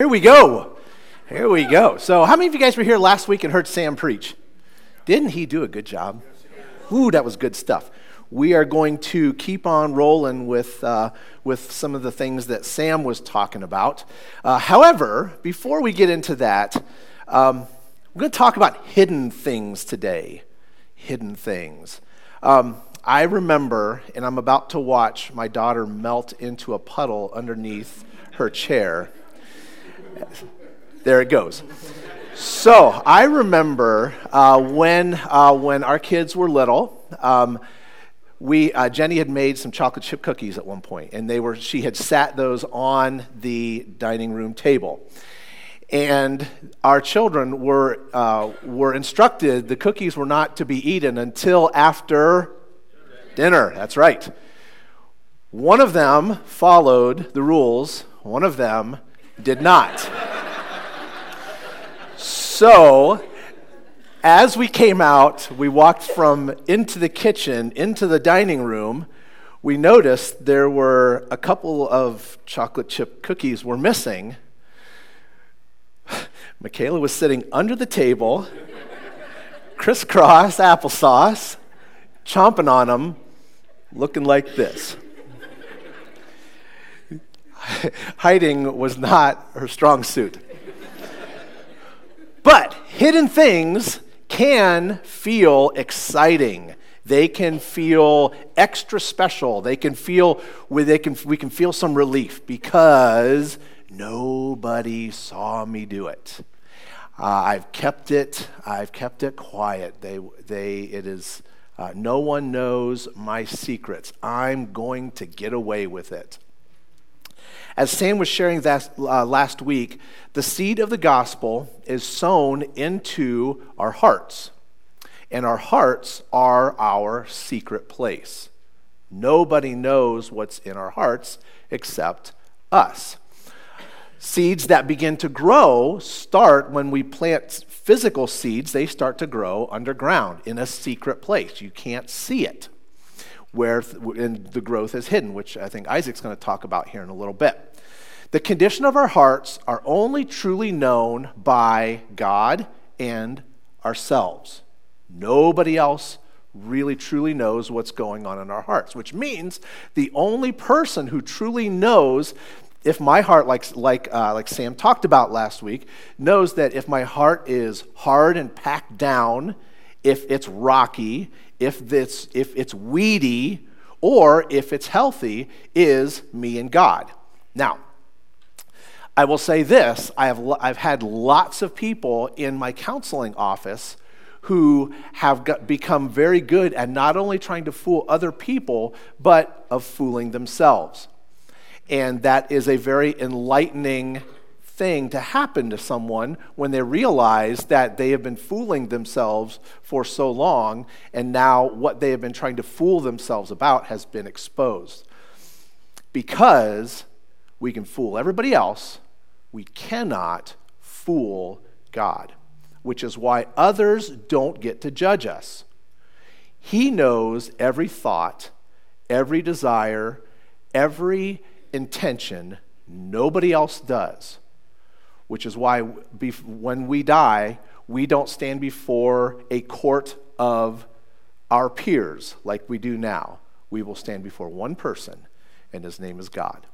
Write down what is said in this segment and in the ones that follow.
Here we go. Here we go. So, how many of you guys were here last week and heard Sam preach? Didn't he do a good job? Ooh, that was good stuff. We are going to keep on rolling with, uh, with some of the things that Sam was talking about. Uh, however, before we get into that, um, we're going to talk about hidden things today. Hidden things. Um, I remember, and I'm about to watch my daughter melt into a puddle underneath her chair. There it goes. So I remember uh, when, uh, when our kids were little, um, we, uh, Jenny had made some chocolate chip cookies at one point, and they were, she had sat those on the dining room table. And our children were, uh, were instructed the cookies were not to be eaten until after dinner. That's right. One of them followed the rules, one of them did not. so, as we came out, we walked from into the kitchen, into the dining room. We noticed there were a couple of chocolate chip cookies were missing. Michaela was sitting under the table, crisscross applesauce, chomping on them, looking like this. hiding was not her strong suit. But hidden things can feel exciting. They can feel extra special. They can feel they can we can feel some relief because nobody saw me do it. Uh, I've kept it. I've kept it quiet. They they it is. Uh, no one knows my secrets. I'm going to get away with it. As Sam was sharing that uh, last week, the seed of the gospel is sown into our hearts. And our hearts are our secret place. Nobody knows what's in our hearts except us. Seeds that begin to grow start when we plant physical seeds, they start to grow underground in a secret place. You can't see it where and the growth is hidden, which I think Isaac's going to talk about here in a little bit. The condition of our hearts are only truly known by God and ourselves. Nobody else really truly knows what's going on in our hearts, which means the only person who truly knows if my heart, like, like, uh, like Sam talked about last week, knows that if my heart is hard and packed down, if it's rocky, if it's, if it's weedy, or if it's healthy, is me and God. Now, I will say this I have, I've had lots of people in my counseling office who have got, become very good at not only trying to fool other people, but of fooling themselves. And that is a very enlightening thing to happen to someone when they realize that they have been fooling themselves for so long, and now what they have been trying to fool themselves about has been exposed. Because we can fool everybody else, we cannot fool God, which is why others don't get to judge us. He knows every thought, every desire, every intention. Nobody else does, which is why when we die, we don't stand before a court of our peers like we do now. We will stand before one person, and his name is God.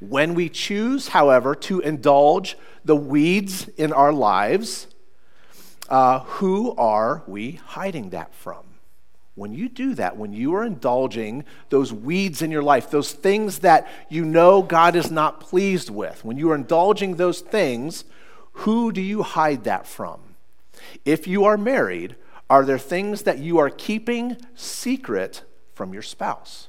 When we choose, however, to indulge the weeds in our lives, uh, who are we hiding that from? When you do that, when you are indulging those weeds in your life, those things that you know God is not pleased with, when you are indulging those things, who do you hide that from? If you are married, are there things that you are keeping secret from your spouse?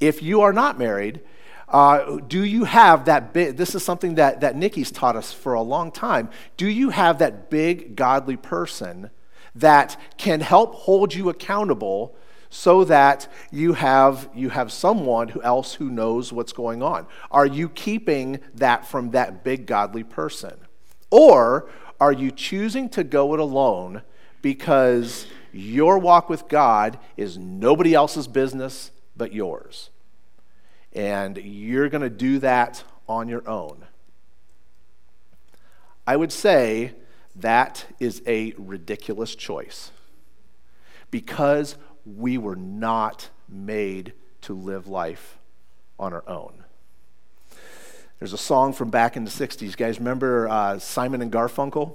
If you are not married, uh, do you have that big, this is something that, that Nikki's taught us for a long time. Do you have that big godly person that can help hold you accountable so that you have, you have someone who else who knows what's going on? Are you keeping that from that big godly person? Or are you choosing to go it alone because your walk with God is nobody else's business but yours. And you're going to do that on your own. I would say that is a ridiculous choice because we were not made to live life on our own. There's a song from back in the 60s. You guys remember uh, Simon and Garfunkel?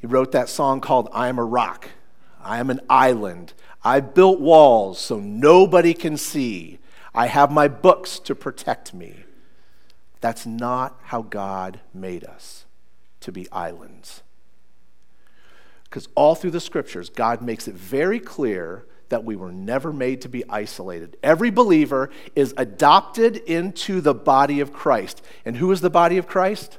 He wrote that song called I Am a Rock. I am an island. I built walls so nobody can see. I have my books to protect me. That's not how God made us to be islands. Because all through the scriptures, God makes it very clear that we were never made to be isolated. Every believer is adopted into the body of Christ. And who is the body of Christ?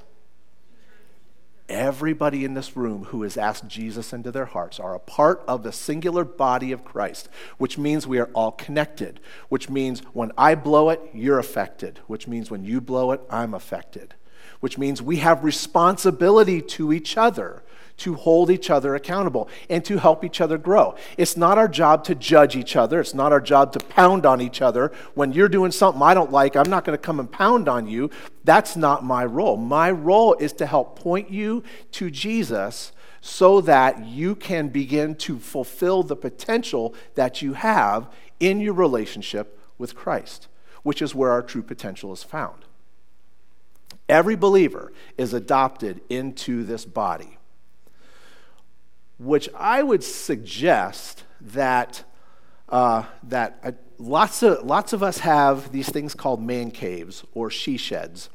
Everybody in this room who has asked Jesus into their hearts are a part of the singular body of Christ, which means we are all connected, which means when I blow it, you're affected, which means when you blow it, I'm affected, which means we have responsibility to each other to hold each other accountable and to help each other grow. It's not our job to judge each other. It's not our job to pound on each other. When you're doing something I don't like, I'm not going to come and pound on you. That's not my role. My role is to help point you to Jesus so that you can begin to fulfill the potential that you have in your relationship with Christ, which is where our true potential is found. Every believer is adopted into this body which I would suggest that, uh, that uh, lots, of, lots of us have these things called man caves or she sheds.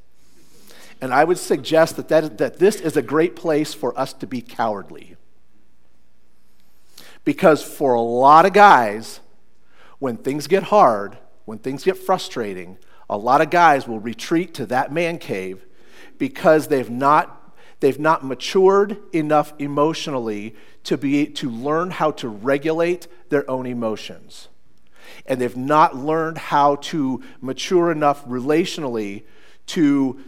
And I would suggest that, that, that this is a great place for us to be cowardly. Because for a lot of guys, when things get hard, when things get frustrating, a lot of guys will retreat to that man cave because they've not They've not matured enough emotionally to, be, to learn how to regulate their own emotions. And they've not learned how to mature enough relationally to,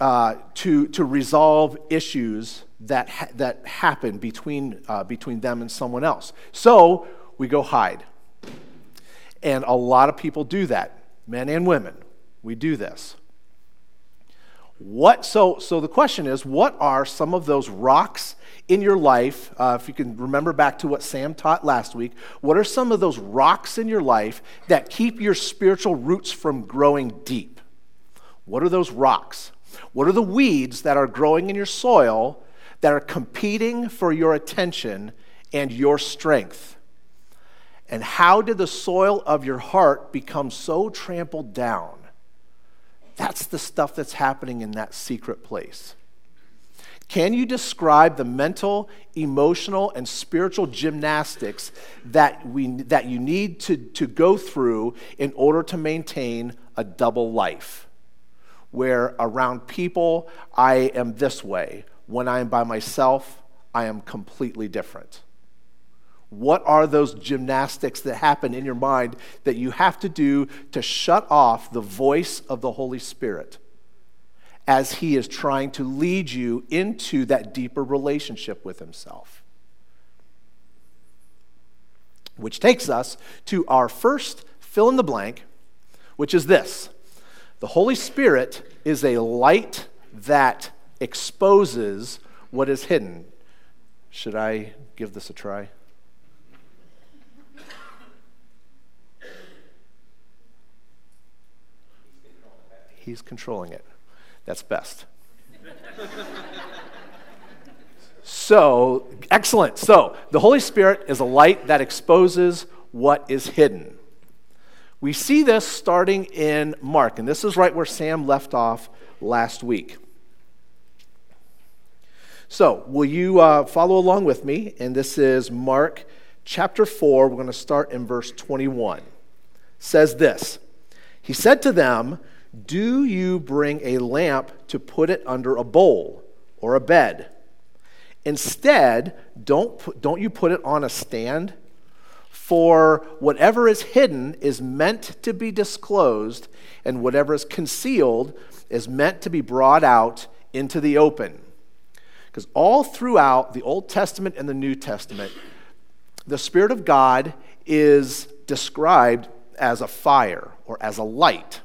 uh, to, to resolve issues that, ha- that happen between, uh, between them and someone else. So we go hide. And a lot of people do that, men and women. We do this. What, so, so the question is, what are some of those rocks in your life? Uh, if you can remember back to what Sam taught last week, what are some of those rocks in your life that keep your spiritual roots from growing deep? What are those rocks? What are the weeds that are growing in your soil that are competing for your attention and your strength? And how did the soil of your heart become so trampled down? That's the stuff that's happening in that secret place. Can you describe the mental, emotional, and spiritual gymnastics that, we, that you need to, to go through in order to maintain a double life? Where around people, I am this way. When I am by myself, I am completely different. What are those gymnastics that happen in your mind that you have to do to shut off the voice of the Holy Spirit as He is trying to lead you into that deeper relationship with Himself? Which takes us to our first fill in the blank, which is this the Holy Spirit is a light that exposes what is hidden. Should I give this a try? He's controlling it. That's best. so, excellent. So, the Holy Spirit is a light that exposes what is hidden. We see this starting in Mark, and this is right where Sam left off last week. So, will you uh, follow along with me? And this is Mark chapter 4. We're going to start in verse 21. It says this He said to them, do you bring a lamp to put it under a bowl or a bed? Instead, don't, don't you put it on a stand? For whatever is hidden is meant to be disclosed, and whatever is concealed is meant to be brought out into the open. Because all throughout the Old Testament and the New Testament, the Spirit of God is described as a fire or as a light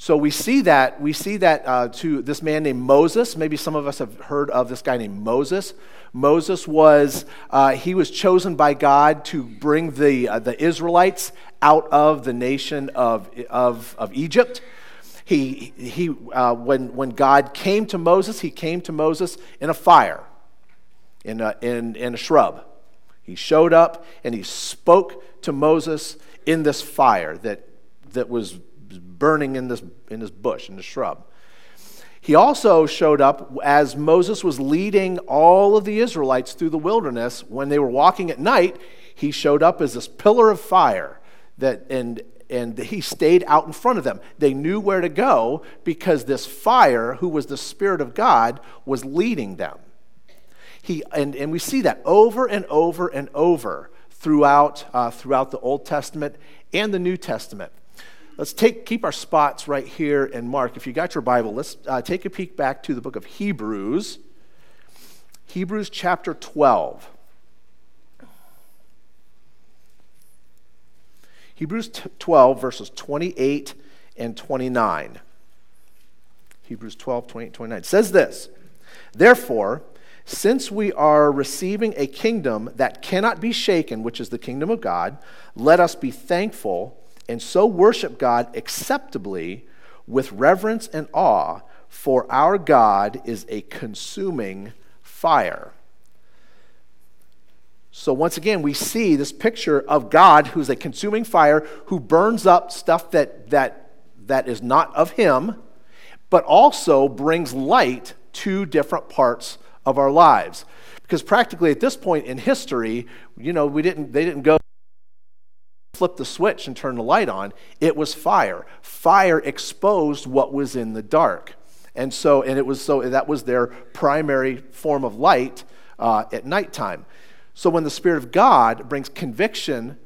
So we see that we see that uh, to this man named Moses. Maybe some of us have heard of this guy named Moses. Moses was uh, he was chosen by God to bring the uh, the Israelites out of the nation of of, of Egypt. He he uh, when when God came to Moses, he came to Moses in a fire, in a, in in a shrub. He showed up and he spoke to Moses in this fire that that was burning in this, in this bush, in the shrub. He also showed up as Moses was leading all of the Israelites through the wilderness. When they were walking at night, he showed up as this pillar of fire that, and, and he stayed out in front of them. They knew where to go because this fire, who was the Spirit of God, was leading them. He, and, and we see that over and over and over throughout, uh, throughout the Old Testament and the New Testament. Let's take, keep our spots right here in Mark. If you got your Bible, let's uh, take a peek back to the book of Hebrews. Hebrews chapter 12. Hebrews 12, verses 28 and 29. Hebrews 12, 28, 29 says this Therefore, since we are receiving a kingdom that cannot be shaken, which is the kingdom of God, let us be thankful and so worship God acceptably with reverence and awe, for our God is a consuming fire. So, once again, we see this picture of God who's a consuming fire who burns up stuff that, that, that is not of Him, but also brings light to different parts of our lives. Because practically at this point in history, you know, we didn't, they didn't go flip the switch and turn the light on, it was fire. Fire exposed what was in the dark. And so, and it was so that was their primary form of light uh, at nighttime. So when the Spirit of God brings conviction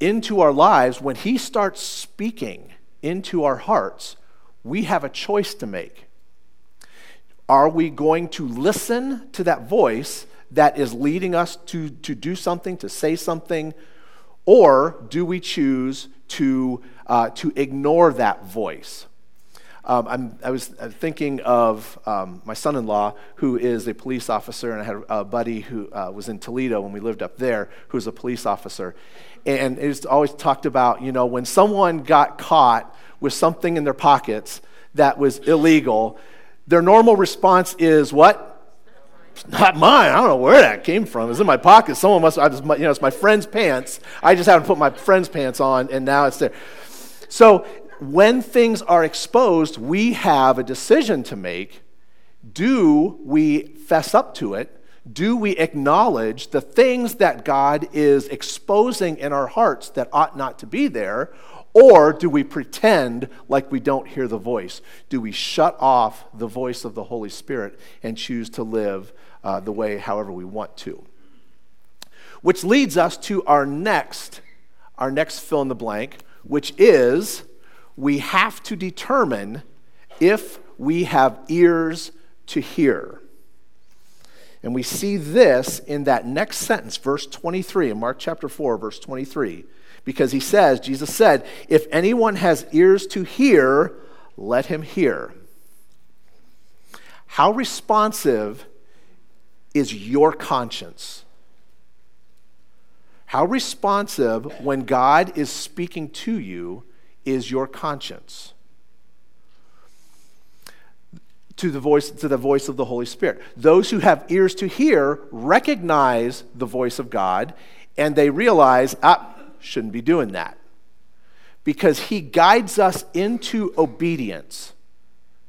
into our lives, when He starts speaking into our hearts, we have a choice to make. Are we going to listen to that voice that is leading us to, to do something, to say something, or do we choose to, uh, to ignore that voice? Um, i was thinking of um, my son in law, who is a police officer, and I had a buddy who uh, was in Toledo when we lived up there, who was a police officer. And it's always talked about, you know, when someone got caught with something in their pockets that was illegal, their normal response is what? It's not mine. I don't know where that came from. It's in my pocket. Someone must, I just, you know, it's my friend's pants. I just haven't put my friend's pants on, and now it's there. So when things are exposed, we have a decision to make. Do we fess up to it? Do we acknowledge the things that God is exposing in our hearts that ought not to be there? Or do we pretend like we don't hear the voice? Do we shut off the voice of the Holy Spirit and choose to live uh, the way however we want to. Which leads us to our next, our next fill in the blank, which is we have to determine if we have ears to hear. And we see this in that next sentence, verse 23, in Mark chapter 4, verse 23, because he says, Jesus said, If anyone has ears to hear, let him hear. How responsive is your conscience. How responsive, when God is speaking to you, is your conscience to the voice to the voice of the Holy Spirit. Those who have ears to hear recognize the voice of God and they realize, ah, shouldn't be doing that. Because he guides us into obedience.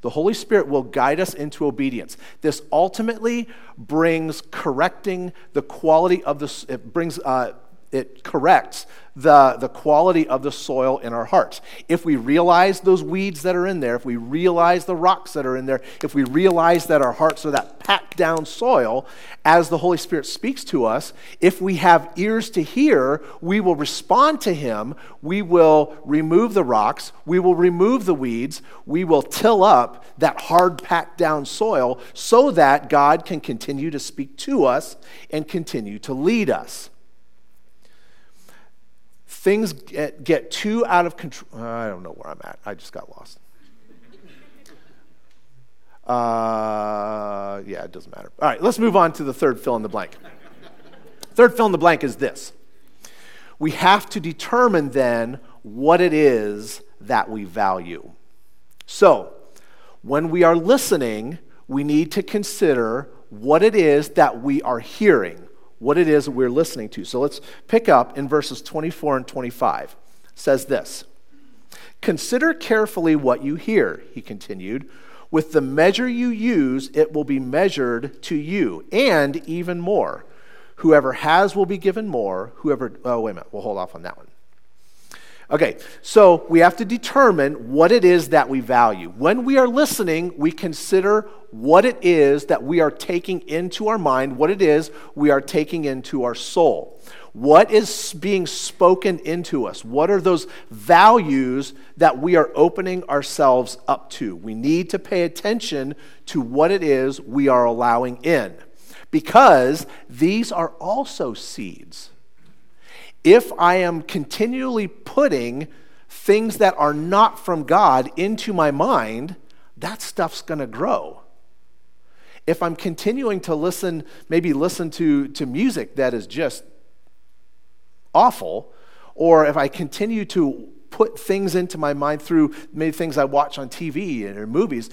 The Holy Spirit will guide us into obedience. This ultimately brings correcting the quality of the, it brings, uh, it corrects the, the quality of the soil in our hearts. If we realize those weeds that are in there, if we realize the rocks that are in there, if we realize that our hearts are that packed down soil, as the Holy Spirit speaks to us, if we have ears to hear, we will respond to Him. We will remove the rocks, we will remove the weeds, we will till up that hard, packed down soil so that God can continue to speak to us and continue to lead us things get, get too out of control. I don't know where I'm at. I just got lost. Uh, yeah, it doesn't matter. All right, let's move on to the third fill in the blank. third fill in the blank is this we have to determine then what it is that we value. So, when we are listening, we need to consider what it is that we are hearing, what it is we're listening to. So let's pick up in verses 24 and 25. It says this Consider carefully what you hear, he continued. With the measure you use, it will be measured to you, and even more. Whoever has will be given more. Whoever, oh, wait a minute, we'll hold off on that one. Okay, so we have to determine what it is that we value. When we are listening, we consider what it is that we are taking into our mind, what it is we are taking into our soul. What is being spoken into us? What are those values that we are opening ourselves up to? We need to pay attention to what it is we are allowing in because these are also seeds if I am continually putting things that are not from God into my mind, that stuff's going to grow. If I'm continuing to listen, maybe listen to, to music that is just awful, or if I continue to put things into my mind through maybe things I watch on TV or movies,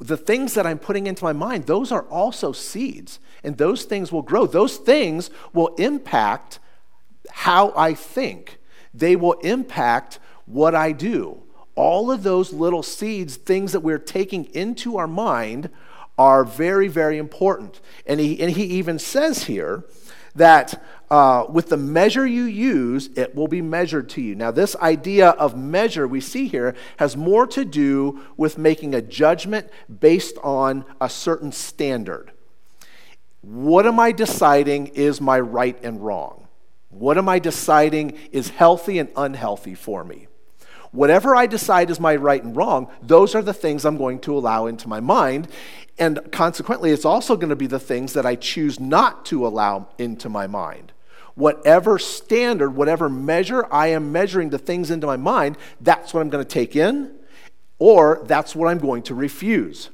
the things that I'm putting into my mind, those are also seeds, and those things will grow. Those things will impact how I think, they will impact what I do. All of those little seeds, things that we're taking into our mind, are very, very important. And he, and he even says here that uh, with the measure you use, it will be measured to you. Now, this idea of measure we see here has more to do with making a judgment based on a certain standard. What am I deciding is my right and wrong? What am I deciding is healthy and unhealthy for me? Whatever I decide is my right and wrong, those are the things I'm going to allow into my mind. And consequently, it's also going to be the things that I choose not to allow into my mind. Whatever standard, whatever measure I am measuring the things into my mind, that's what I'm going to take in, or that's what I'm going to refuse.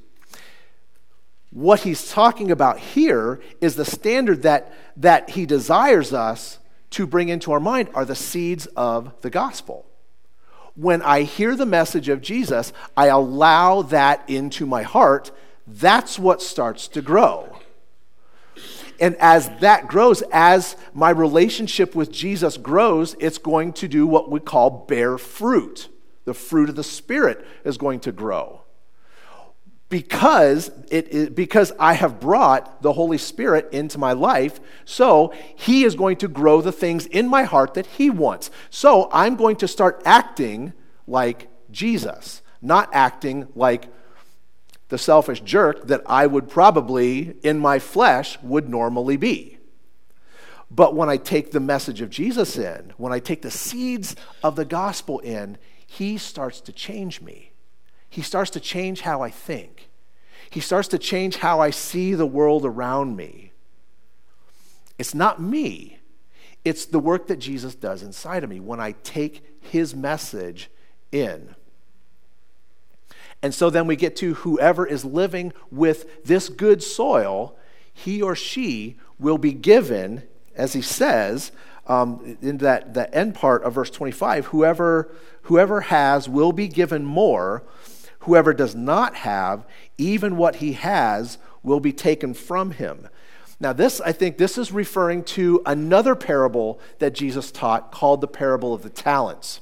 What he's talking about here is the standard that, that he desires us to bring into our mind are the seeds of the gospel. When I hear the message of Jesus, I allow that into my heart. That's what starts to grow. And as that grows, as my relationship with Jesus grows, it's going to do what we call bear fruit. The fruit of the Spirit is going to grow because, it, because I have brought the Holy Spirit into my life, so He is going to grow the things in my heart that He wants. So I'm going to start acting like Jesus, not acting like the selfish jerk that I would probably, in my flesh, would normally be. But when I take the message of Jesus in, when I take the seeds of the gospel in, He starts to change me. He starts to change how I think. He starts to change how I see the world around me. It's not me, it's the work that Jesus does inside of me when I take his message in. And so then we get to whoever is living with this good soil, he or she will be given, as he says, um, in that the end part of verse 25, whoever, whoever has will be given more Whoever does not have, even what he has, will be taken from him. Now, this, I think, this is referring to another parable that Jesus taught called the parable of the talents.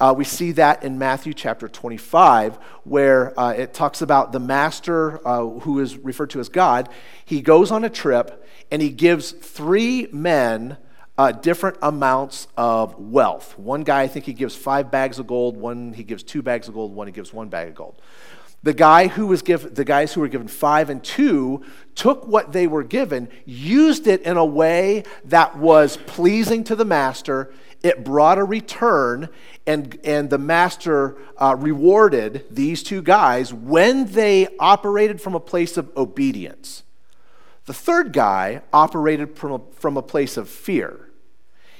Uh, we see that in Matthew chapter 25, where uh, it talks about the master uh, who is referred to as God. He goes on a trip and he gives three men uh, different amounts of wealth. One guy, I think he gives five bags of gold. One he gives two bags of gold. One he gives one bag of gold. The guy who was given, the guys who were given five and two took what they were given, used it in a way that was pleasing to the master. It brought a return, and, and the master uh, rewarded these two guys when they operated from a place of obedience. The third guy operated from a, from a place of fear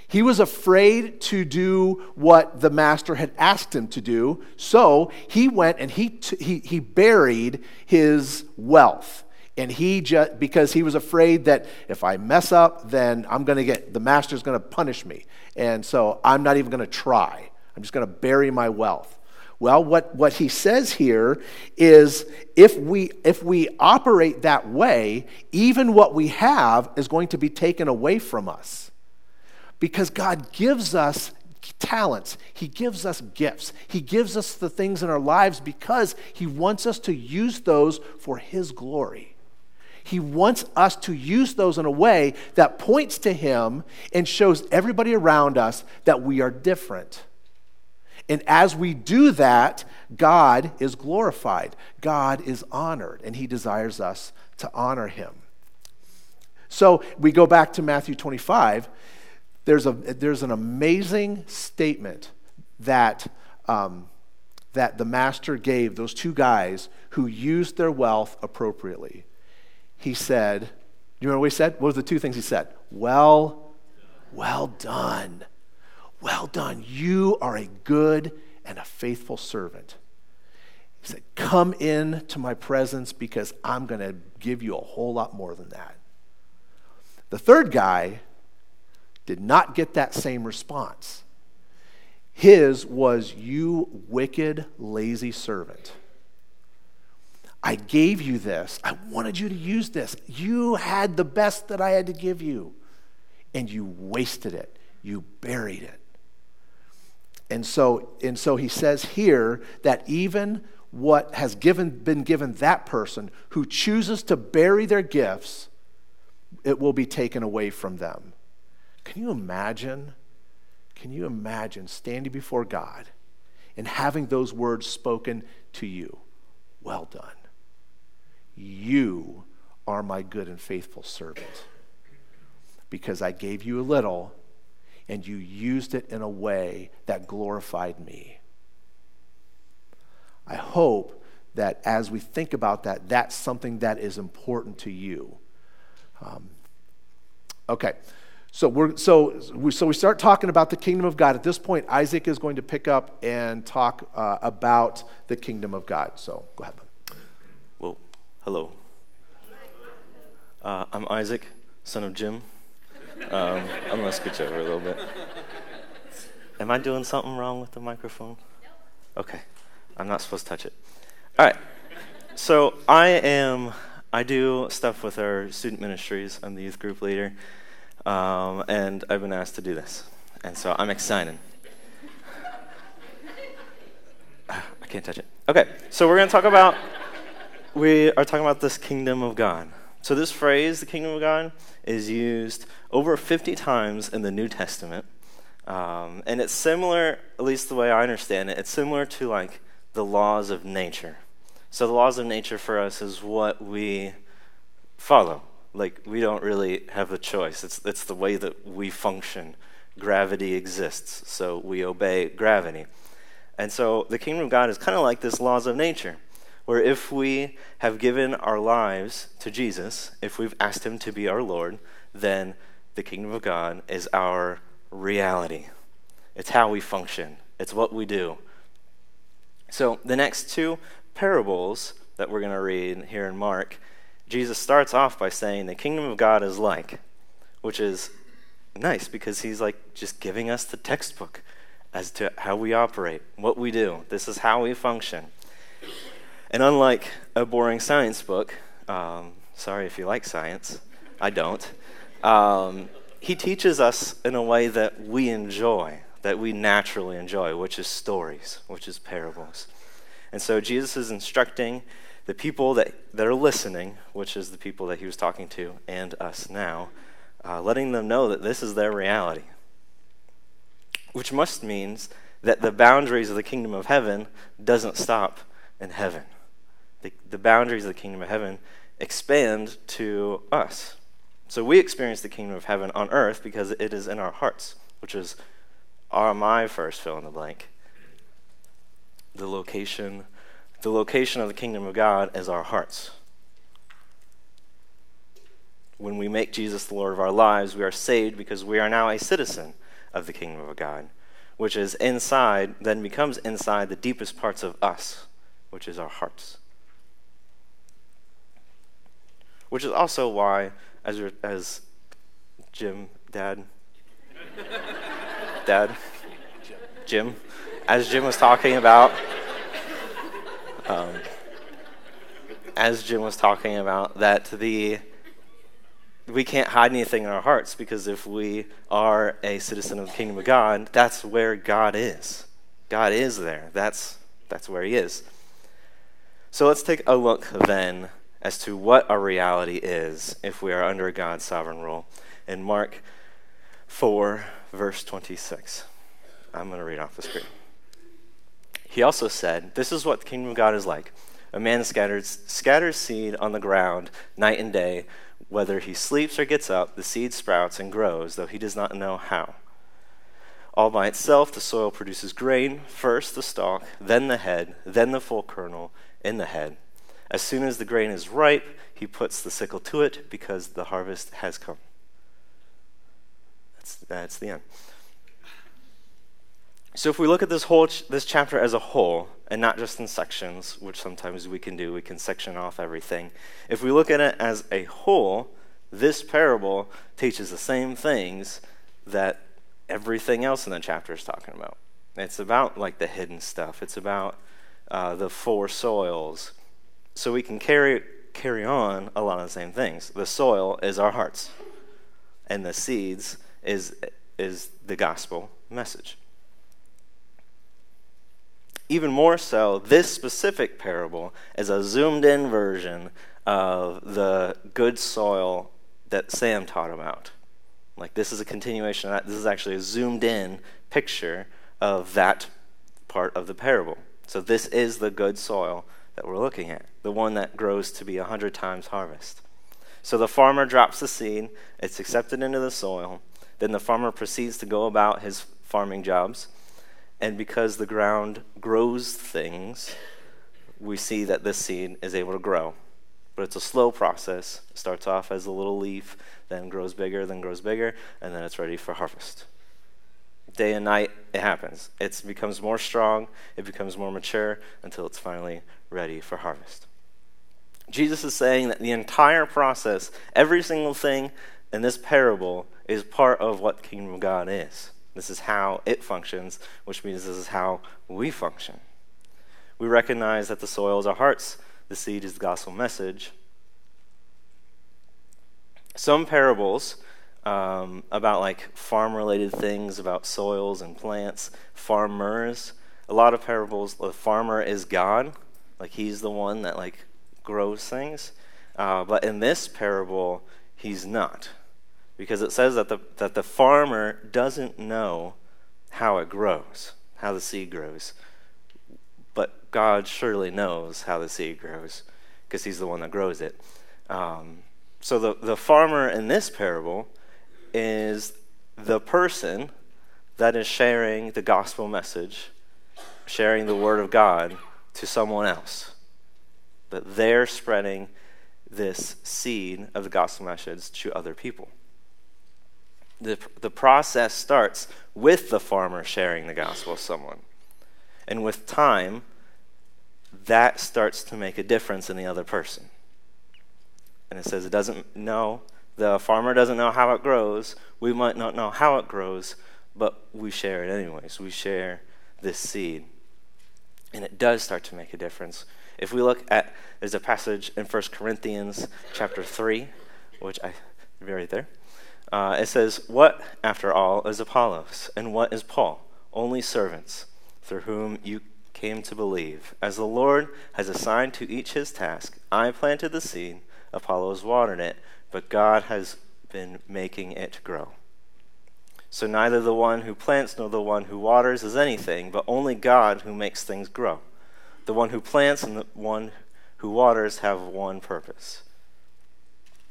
He was afraid to do what the master had asked him to do, so he went and he, t- he, he buried his wealth. And he just, because he was afraid that if I mess up, then I'm going to get, the master's going to punish me. And so I'm not even going to try. I'm just going to bury my wealth. Well, what, what he says here is if we, if we operate that way, even what we have is going to be taken away from us. Because God gives us talents, He gives us gifts, He gives us the things in our lives because He wants us to use those for His glory. He wants us to use those in a way that points to Him and shows everybody around us that we are different. And as we do that, God is glorified, God is honored, and He desires us to honor Him. So we go back to Matthew 25. There's, a, there's an amazing statement that, um, that the master gave those two guys who used their wealth appropriately. He said, Do you remember what he said? What was the two things he said? Well, well done. Well done. You are a good and a faithful servant. He said, Come in to my presence because I'm going to give you a whole lot more than that. The third guy did not get that same response. His was, You wicked, lazy servant. I gave you this. I wanted you to use this. You had the best that I had to give you, and you wasted it. You buried it. And so, and so he says here that even what has given, been given that person who chooses to bury their gifts, it will be taken away from them. Can you imagine? Can you imagine standing before God and having those words spoken to you? Well done. You are my good and faithful servant. Because I gave you a little and you used it in a way that glorified me. I hope that as we think about that, that's something that is important to you. Um, okay. So, we're, so, we, so we start talking about the kingdom of God. At this point, Isaac is going to pick up and talk uh, about the kingdom of God. So go ahead. Well, hello. Uh, I'm Isaac, son of Jim. Um, I'm gonna scooch over a little bit. Am I doing something wrong with the microphone? Okay, I'm not supposed to touch it. All right. So I am. I do stuff with our student ministries. I'm the youth group leader, um, and I've been asked to do this, and so I'm excited. I can't touch it. Okay, so we're going to talk about. We are talking about this kingdom of God. So this phrase, the kingdom of God, is used over 50 times in the New Testament. Um, and it's similar, at least the way I understand it, it's similar to like the laws of nature. So the laws of nature for us is what we follow. Like we don't really have a choice. It's it's the way that we function. Gravity exists, so we obey gravity. And so the kingdom of God is kind of like this laws of nature, where if we have given our lives to Jesus, if we've asked him to be our Lord, then the kingdom of God is our reality. It's how we function, it's what we do. So, the next two parables that we're going to read here in Mark, Jesus starts off by saying, The kingdom of God is like, which is nice because he's like just giving us the textbook as to how we operate, what we do. This is how we function. And unlike a boring science book, um, sorry if you like science, I don't. Um, he teaches us in a way that we enjoy, that we naturally enjoy, which is stories, which is parables. And so Jesus is instructing the people that, that are listening, which is the people that he was talking to, and us now, uh, letting them know that this is their reality. Which must means that the boundaries of the kingdom of heaven doesn't stop in heaven. The, the boundaries of the kingdom of heaven expand to us. So we experience the kingdom of heaven on earth because it is in our hearts, which is our my first fill in the blank. The location, the location of the kingdom of God is our hearts. When we make Jesus the Lord of our lives, we are saved because we are now a citizen of the kingdom of God, which is inside, then becomes inside the deepest parts of us, which is our hearts. Which is also why, as, as Jim, Dad, Dad, Jim, as Jim was talking about, um, as Jim was talking about, that the we can't hide anything in our hearts because if we are a citizen of the kingdom of God, that's where God is. God is there. That's that's where He is. So let's take a look then as to what our reality is if we are under God's sovereign rule. In Mark 4, verse 26. I'm going to read off the screen. He also said, This is what the kingdom of God is like. A man scatters, scatters seed on the ground night and day. Whether he sleeps or gets up, the seed sprouts and grows, though he does not know how. All by itself, the soil produces grain first the stalk, then the head, then the full kernel in the head. As soon as the grain is ripe, he puts the sickle to it because the harvest has come. That's, that's the end. So if we look at this whole ch- this chapter as a whole, and not just in sections, which sometimes we can do, we can section off everything. If we look at it as a whole, this parable teaches the same things that everything else in the chapter is talking about. It's about like the hidden stuff. It's about uh, the four soils. So we can carry carry on a lot of the same things. The soil is our hearts, and the seeds is is the gospel message. Even more so, this specific parable is a zoomed in version of the good soil that Sam taught about. Like, this is a continuation. This is actually a zoomed in picture of that part of the parable. So, this is the good soil that we're looking at, the one that grows to be a hundred times harvest. So, the farmer drops the seed, it's accepted into the soil. Then the farmer proceeds to go about his farming jobs and because the ground grows things, we see that this seed is able to grow. But it's a slow process. It starts off as a little leaf, then grows bigger, then grows bigger, and then it's ready for harvest. Day and night, it happens. It becomes more strong, it becomes more mature until it's finally ready for harvest. Jesus is saying that the entire process, every single thing in this parable, is part of what kingdom of God is. This is how it functions, which means this is how we function. We recognize that the soil is our hearts, the seed is the gospel message. Some parables um, about like farm related things, about soils and plants, farmers. A lot of parables, the farmer is God, like he's the one that like grows things. Uh, but in this parable, he's not because it says that the, that the farmer doesn't know how it grows, how the seed grows. But God surely knows how the seed grows because he's the one that grows it. Um, so the, the farmer in this parable is the person that is sharing the gospel message, sharing the word of God to someone else. That they're spreading this seed of the gospel message to other people the, the process starts with the farmer sharing the gospel with someone. And with time, that starts to make a difference in the other person. And it says it doesn't know, the farmer doesn't know how it grows. We might not know how it grows, but we share it anyways. We share this seed. And it does start to make a difference. If we look at, there's a passage in 1 Corinthians chapter 3, which I, right there. Uh, it says, What, after all, is Apollos, and what is Paul? Only servants, through whom you came to believe. As the Lord has assigned to each his task, I planted the seed, Apollos watered it, but God has been making it grow. So neither the one who plants nor the one who waters is anything, but only God who makes things grow. The one who plants and the one who waters have one purpose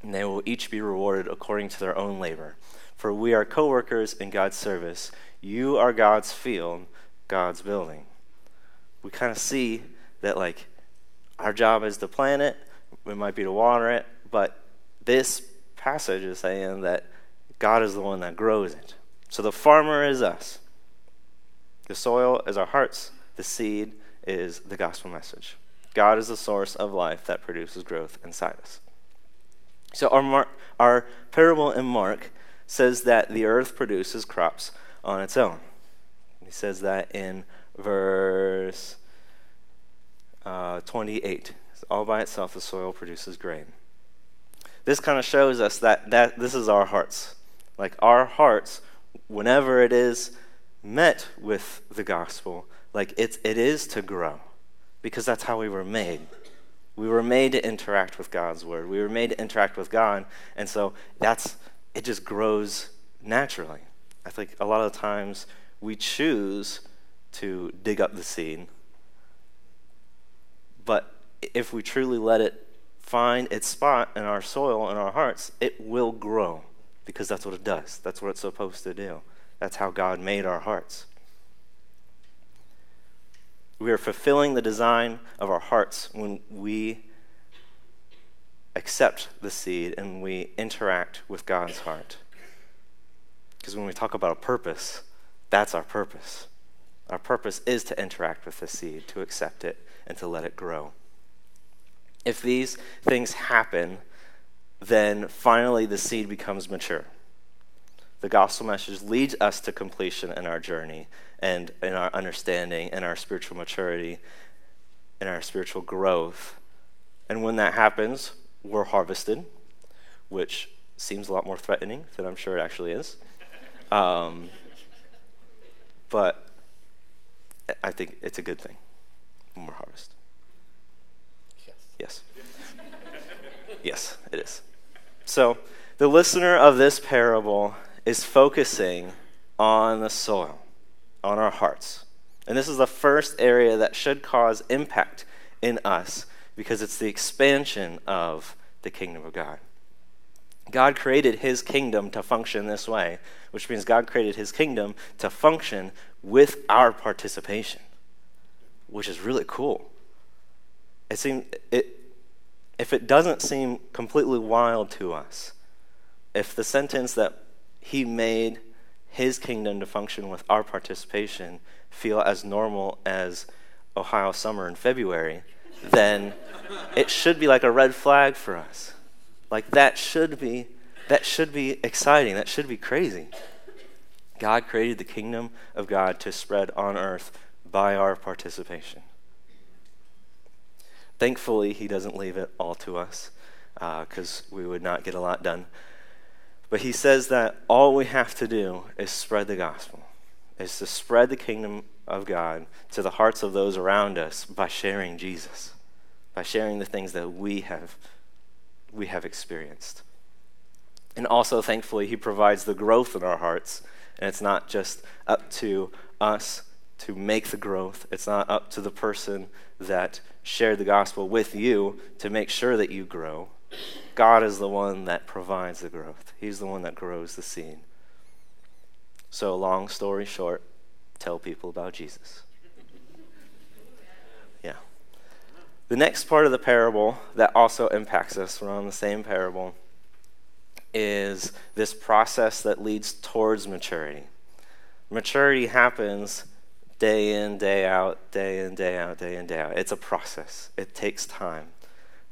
and they will each be rewarded according to their own labor. For we are co workers in God's service. You are God's field, God's building. We kind of see that, like, our job is to plant it, it might be to water it, but this passage is saying that God is the one that grows it. So the farmer is us. The soil is our hearts. The seed is the gospel message. God is the source of life that produces growth inside us. So our, Mar- our parable in Mark says that the earth produces crops on its own. He says that in verse uh, 28. All by itself, the soil produces grain. This kind of shows us that, that this is our hearts. Like our hearts, whenever it is met with the gospel, like it's, it is to grow because that's how we were made. We were made to interact with God's word. We were made to interact with God, and so that's it just grows naturally. I think a lot of times we choose to dig up the seed, but if we truly let it find its spot in our soil in our hearts, it will grow because that's what it does. That's what it's supposed to do. That's how God made our hearts. We are fulfilling the design of our hearts when we accept the seed and we interact with God's heart. Because when we talk about a purpose, that's our purpose. Our purpose is to interact with the seed, to accept it, and to let it grow. If these things happen, then finally the seed becomes mature. The gospel message leads us to completion in our journey, and in our understanding and our spiritual maturity and our spiritual growth. And when that happens, we're harvested, which seems a lot more threatening than I'm sure it actually is. Um, but I think it's a good thing when we're harvested. Yes. Yes. yes, it is. So the listener of this parable is focusing on the soil on our hearts. And this is the first area that should cause impact in us because it's the expansion of the kingdom of God. God created his kingdom to function this way, which means God created his kingdom to function with our participation, which is really cool. It seems it if it doesn't seem completely wild to us, if the sentence that he made his kingdom to function with our participation feel as normal as Ohio summer in February, then it should be like a red flag for us. Like that should be that should be exciting. That should be crazy. God created the kingdom of God to spread on earth by our participation. Thankfully, He doesn't leave it all to us because uh, we would not get a lot done. But he says that all we have to do is spread the gospel, is to spread the kingdom of God to the hearts of those around us by sharing Jesus, by sharing the things that we have, we have experienced. And also, thankfully, he provides the growth in our hearts. And it's not just up to us to make the growth, it's not up to the person that shared the gospel with you to make sure that you grow. God is the one that provides the growth, He's the one that grows the seed. So, long story short, tell people about Jesus. Yeah. The next part of the parable that also impacts us, we're on the same parable, is this process that leads towards maturity. Maturity happens day in, day out, day in, day out, day in, day out. It's a process, it takes time.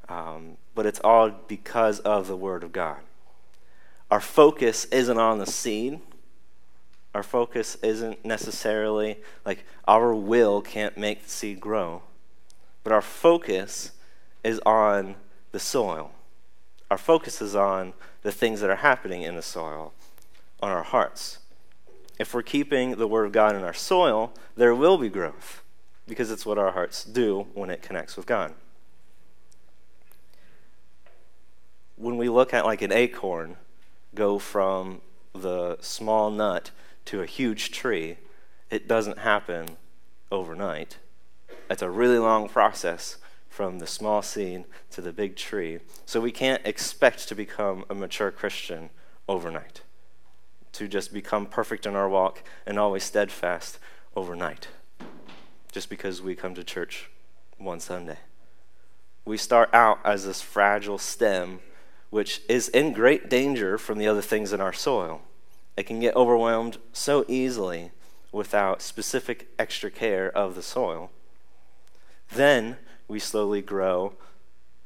Um, but it's all because of the Word of God. Our focus isn't on the seed. Our focus isn't necessarily like our will can't make the seed grow, but our focus is on the soil. Our focus is on the things that are happening in the soil, on our hearts. If we're keeping the Word of God in our soil, there will be growth because it's what our hearts do when it connects with God. When we look at like an acorn go from the small nut to a huge tree, it doesn't happen overnight. It's a really long process from the small seed to the big tree. So we can't expect to become a mature Christian overnight, to just become perfect in our walk and always steadfast overnight, just because we come to church one Sunday. We start out as this fragile stem which is in great danger from the other things in our soil. It can get overwhelmed so easily without specific extra care of the soil. Then we slowly grow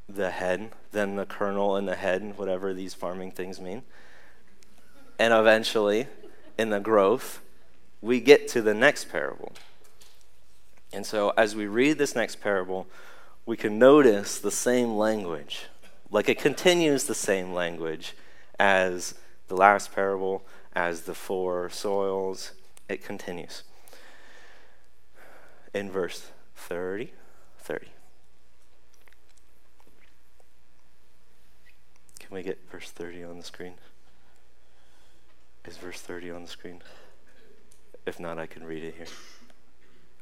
the head, then the kernel and the head, whatever these farming things mean. And eventually, in the growth, we get to the next parable. And so, as we read this next parable, we can notice the same language. Like it continues the same language as the last parable, as the four soils. It continues. In verse 30, 30. Can we get verse 30 on the screen? Is verse 30 on the screen? If not, I can read it here.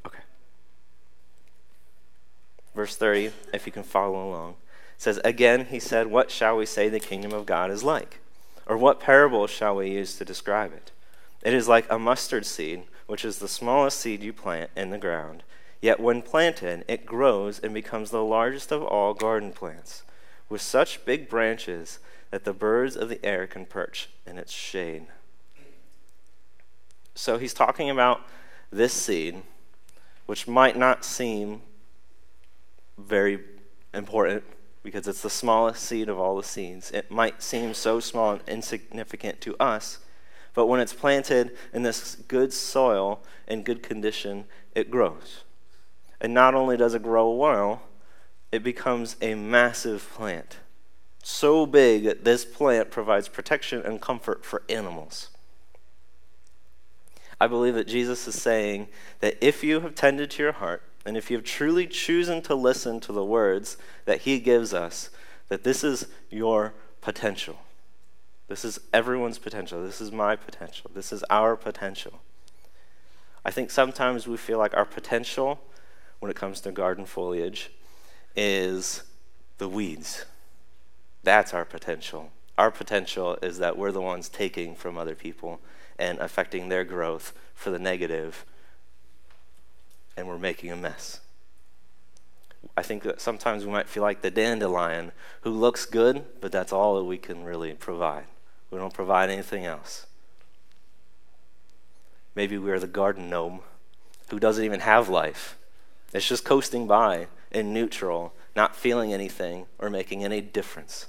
Okay. Verse 30, if you can follow along, says, Again, he said, What shall we say the kingdom of God is like? Or what parable shall we use to describe it? It is like a mustard seed, which is the smallest seed you plant in the ground. Yet when planted, it grows and becomes the largest of all garden plants with such big branches that the birds of the air can perch in its shade. So he's talking about this seed, which might not seem very important because it's the smallest seed of all the seeds. It might seem so small and insignificant to us, but when it's planted in this good soil in good condition, it grows. And not only does it grow well, it becomes a massive plant. So big that this plant provides protection and comfort for animals. I believe that Jesus is saying that if you have tended to your heart, and if you have truly chosen to listen to the words that He gives us, that this is your potential. This is everyone's potential. This is my potential. This is our potential. I think sometimes we feel like our potential when it comes to garden foliage is the weeds. That's our potential. Our potential is that we're the ones taking from other people and affecting their growth for the negative, and we're making a mess. I think that sometimes we might feel like the dandelion who looks good, but that's all that we can really provide. We don't provide anything else. Maybe we're the garden gnome who doesn't even have life. It's just coasting by in neutral, not feeling anything or making any difference.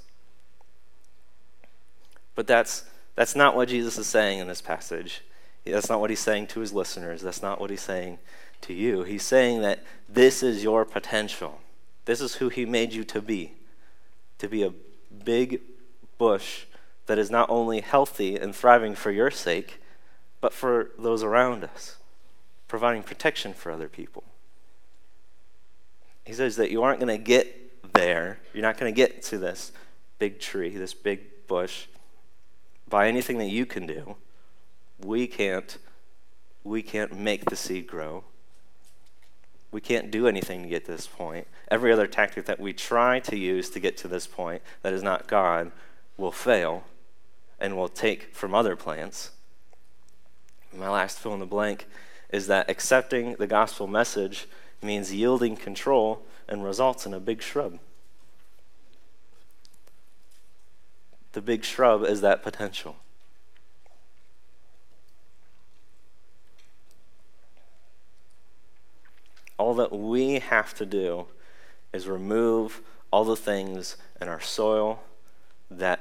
But that's, that's not what Jesus is saying in this passage. That's not what he's saying to his listeners. That's not what he's saying to you. He's saying that this is your potential. This is who he made you to be. To be a big bush that is not only healthy and thriving for your sake, but for those around us, providing protection for other people. He says that you aren't going to get there. You're not going to get to this big tree, this big bush, by anything that you can do. We can't we can't make the seed grow. We can't do anything to get to this point. Every other tactic that we try to use to get to this point that is not God will fail and will take from other plants. My last fill in the blank is that accepting the gospel message means yielding control and results in a big shrub. The big shrub is that potential. All that we have to do is remove all the things in our soil that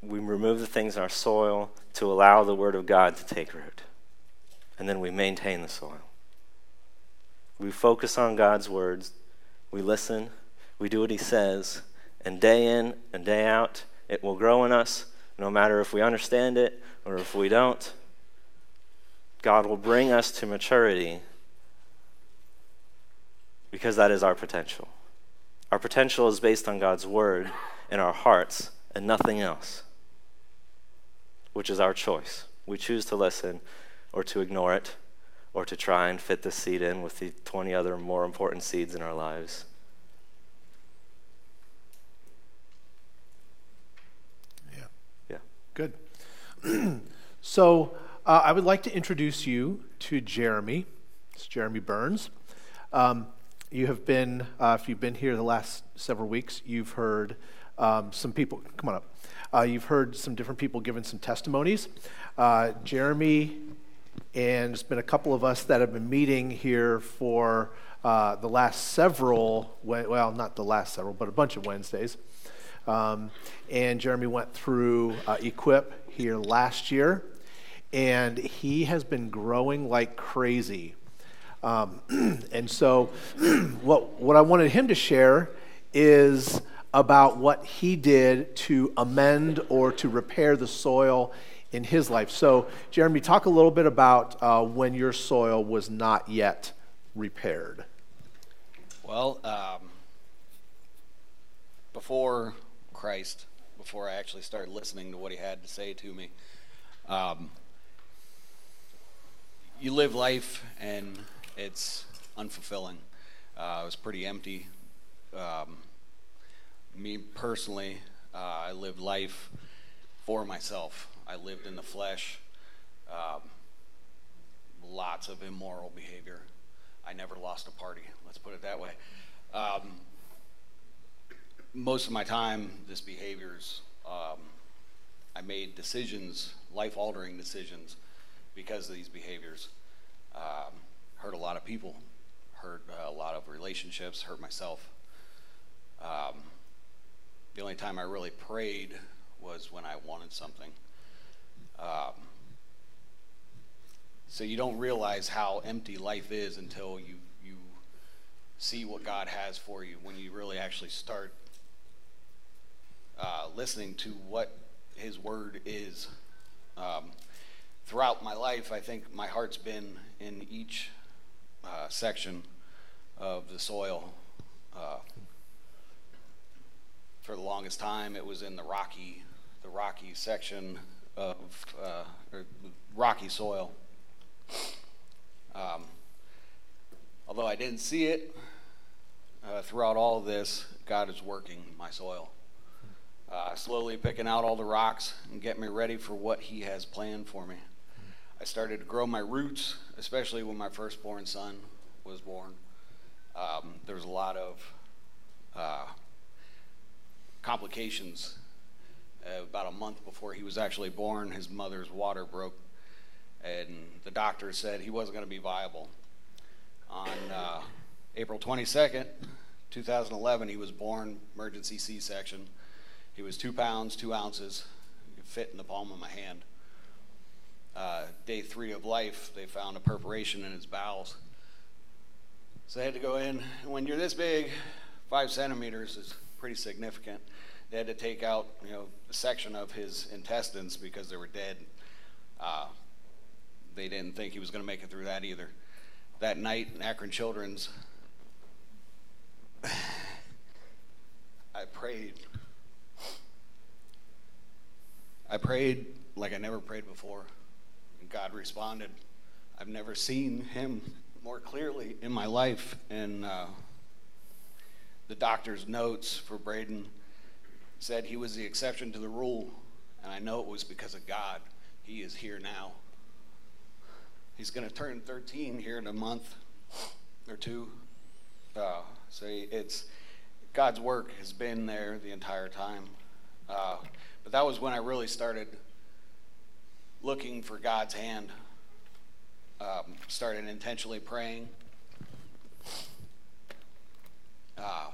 we remove the things in our soil to allow the Word of God to take root. And then we maintain the soil. We focus on God's words, we listen, we do what He says, and day in and day out, it will grow in us, no matter if we understand it or if we don't. God will bring us to maturity because that is our potential. Our potential is based on God's word in our hearts and nothing else, which is our choice. We choose to listen or to ignore it or to try and fit the seed in with the 20 other more important seeds in our lives. Yeah. Yeah. Good. so uh, I would like to introduce you to Jeremy. It's Jeremy Burns. Um, you have been, uh, if you've been here the last several weeks, you've heard um, some people, come on up. Uh, you've heard some different people giving some testimonies. Uh, Jeremy, and it's been a couple of us that have been meeting here for uh, the last several, well, not the last several, but a bunch of Wednesdays. Um, and Jeremy went through uh, Equip here last year, and he has been growing like crazy. Um, and so, what, what I wanted him to share is about what he did to amend or to repair the soil in his life. So, Jeremy, talk a little bit about uh, when your soil was not yet repaired. Well, um, before Christ, before I actually started listening to what he had to say to me, um, you live life and it's unfulfilling. Uh, it was pretty empty. Um, me personally, uh, I lived life for myself. I lived in the flesh. Um, lots of immoral behavior. I never lost a party. Let's put it that way. Um, most of my time, this behaviors. Um, I made decisions, life-altering decisions, because of these behaviors. Um, hurt a lot of people, hurt uh, a lot of relationships, hurt myself. Um, the only time I really prayed was when I wanted something. Um, so you don't realize how empty life is until you you see what God has for you. When you really actually start uh, listening to what His Word is. Um, throughout my life, I think my heart's been in each uh, section of the soil. Uh, for the longest time, it was in the rocky, the rocky section of uh, rocky soil. Um, although I didn't see it uh, throughout all of this, God is working my soil, uh, slowly picking out all the rocks and getting me ready for what He has planned for me. I started to grow my roots, especially when my firstborn son was born. Um, there was a lot of uh, complications. Uh, about a month before he was actually born, his mother's water broke, and the doctor said he wasn't going to be viable. On uh, April 22nd, 2011, he was born, emergency C section. He was two pounds, two ounces, fit in the palm of my hand. Uh, day three of life, they found a perforation in his bowels. So they had to go in. When you're this big, five centimeters is pretty significant. They had to take out, you know, a section of his intestines because they were dead. Uh, they didn't think he was going to make it through that either. That night in Akron Children's, I prayed. I prayed like I never prayed before. God responded. I've never seen him more clearly in my life. And uh, the doctor's notes for Braden said he was the exception to the rule. And I know it was because of God. He is here now. He's going to turn 13 here in a month or two. Uh, so it's God's work has been there the entire time. Uh, but that was when I really started looking for God's hand. Um, started intentionally praying. Uh,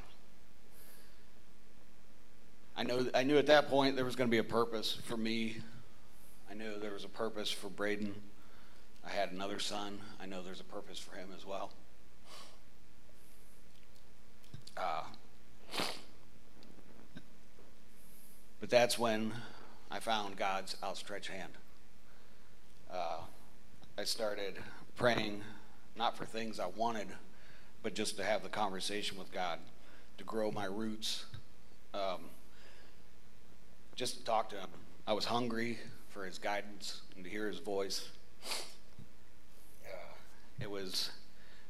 I know I knew at that point there was going to be a purpose for me. I knew there was a purpose for Braden. I had another son. I know there's a purpose for him as well. Uh, but that's when I found God's outstretched hand. Uh, I started praying not for things I wanted, but just to have the conversation with God, to grow my roots, um, just to talk to Him. I was hungry for His guidance and to hear His voice. It was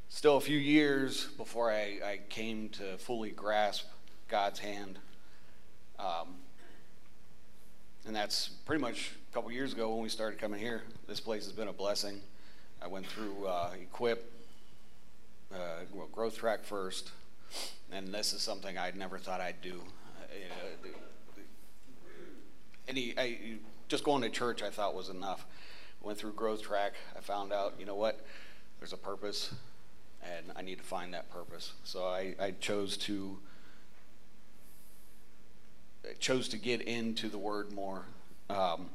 still a few years before I, I came to fully grasp God's hand. Um, and that's pretty much a couple years ago when we started coming here. This place has been a blessing. I went through uh, Equip, uh, well, Growth Track first, and this is something I never thought I'd do. the, any, I, just going to church I thought was enough. Went through growth track. I found out, you know what? There's a purpose, and I need to find that purpose. So I, I chose to chose to get into the word more. Um,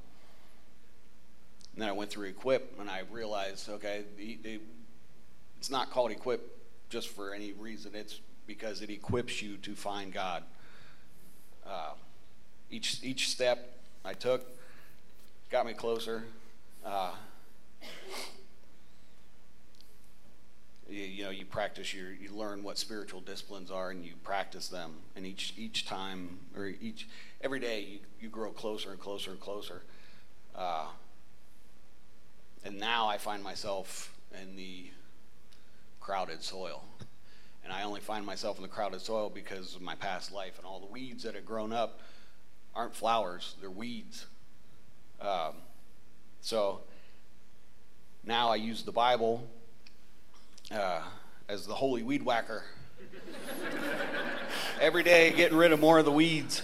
and then I went through equip, and I realized, okay, the, the, it's not called equip just for any reason. It's because it equips you to find God. Uh, each each step I took got me closer. Uh, you, you, know, you practice your, you learn what spiritual disciplines are, and you practice them. And each each time, or each every day, you, you grow closer and closer and closer. Uh, and now I find myself in the crowded soil. And I only find myself in the crowded soil because of my past life and all the weeds that have grown up aren't flowers, they're weeds. Um, so now I use the Bible uh, as the holy weed whacker. Every day, getting rid of more of the weeds.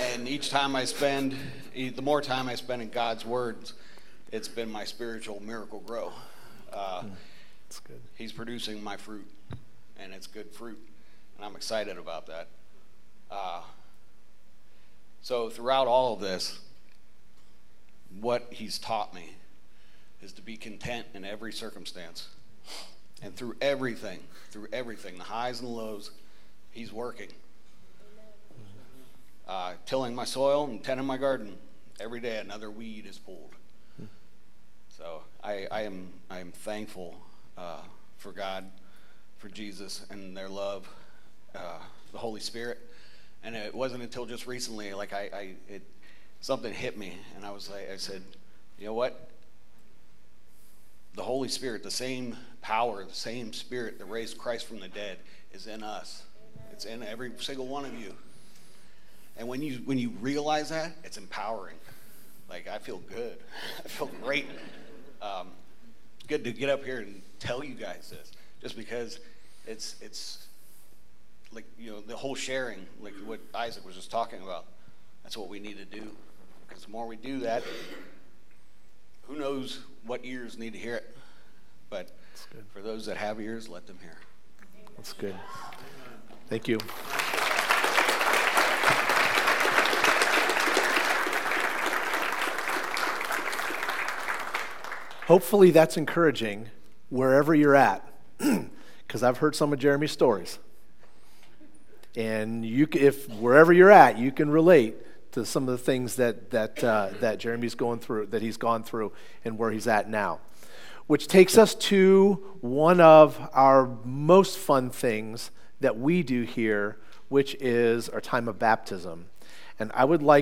And each time I spend, the more time I spend in God's words, it's been my spiritual Miracle-Gro. Uh, That's good. He's producing my fruit, and it's good fruit, and I'm excited about that. Uh, so throughout all of this, what he's taught me is to be content in every circumstance. And through everything, through everything, the highs and the lows, he's working. Uh, tilling my soil and tending my garden. Every day another weed is pulled. So I, I am I am thankful uh, for God, for Jesus and their love, uh, the Holy Spirit. And it wasn't until just recently, like I, I it, something hit me, and I was like, I said, you know what? The Holy Spirit, the same power, the same Spirit that raised Christ from the dead, is in us. It's in every single one of you. And when you when you realize that, it's empowering. Like I feel good. I feel great. Um, good to get up here and tell you guys this, just because it's it's like you know the whole sharing, like what Isaac was just talking about. That's what we need to do, because the more we do that, who knows what ears need to hear it. But for those that have ears, let them hear. That's good. Thank you. Hopefully, that's encouraging wherever you're at, because I've heard some of Jeremy's stories. And you, if wherever you're at, you can relate to some of the things that, that, uh, that Jeremy's going through, that he's gone through, and where he's at now. Which takes us to one of our most fun things that we do here, which is our time of baptism. And I would like